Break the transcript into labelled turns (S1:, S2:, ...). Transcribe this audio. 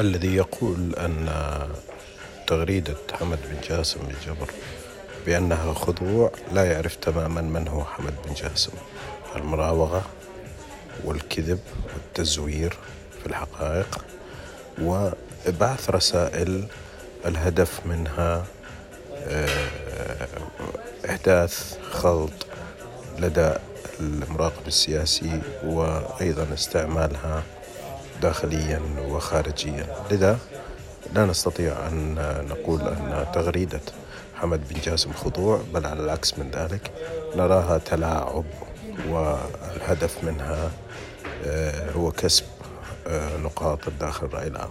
S1: الذي يقول أن تغريدة حمد بن جاسم الجبر بأنها خضوع لا يعرف تماما من هو حمد بن جاسم. المراوغة والكذب والتزوير في الحقائق وإبعاث رسائل الهدف منها آه، إحداث خلط لدى المراقب السياسي وأيضا استعمالها داخليا وخارجيا. لذا لا نستطيع أن نقول أن تغريدة حمد بن جاسم خضوع بل على العكس من ذلك نراها تلاعب والهدف منها آه، هو كسب آه، نقاط الداخل الرأي العام.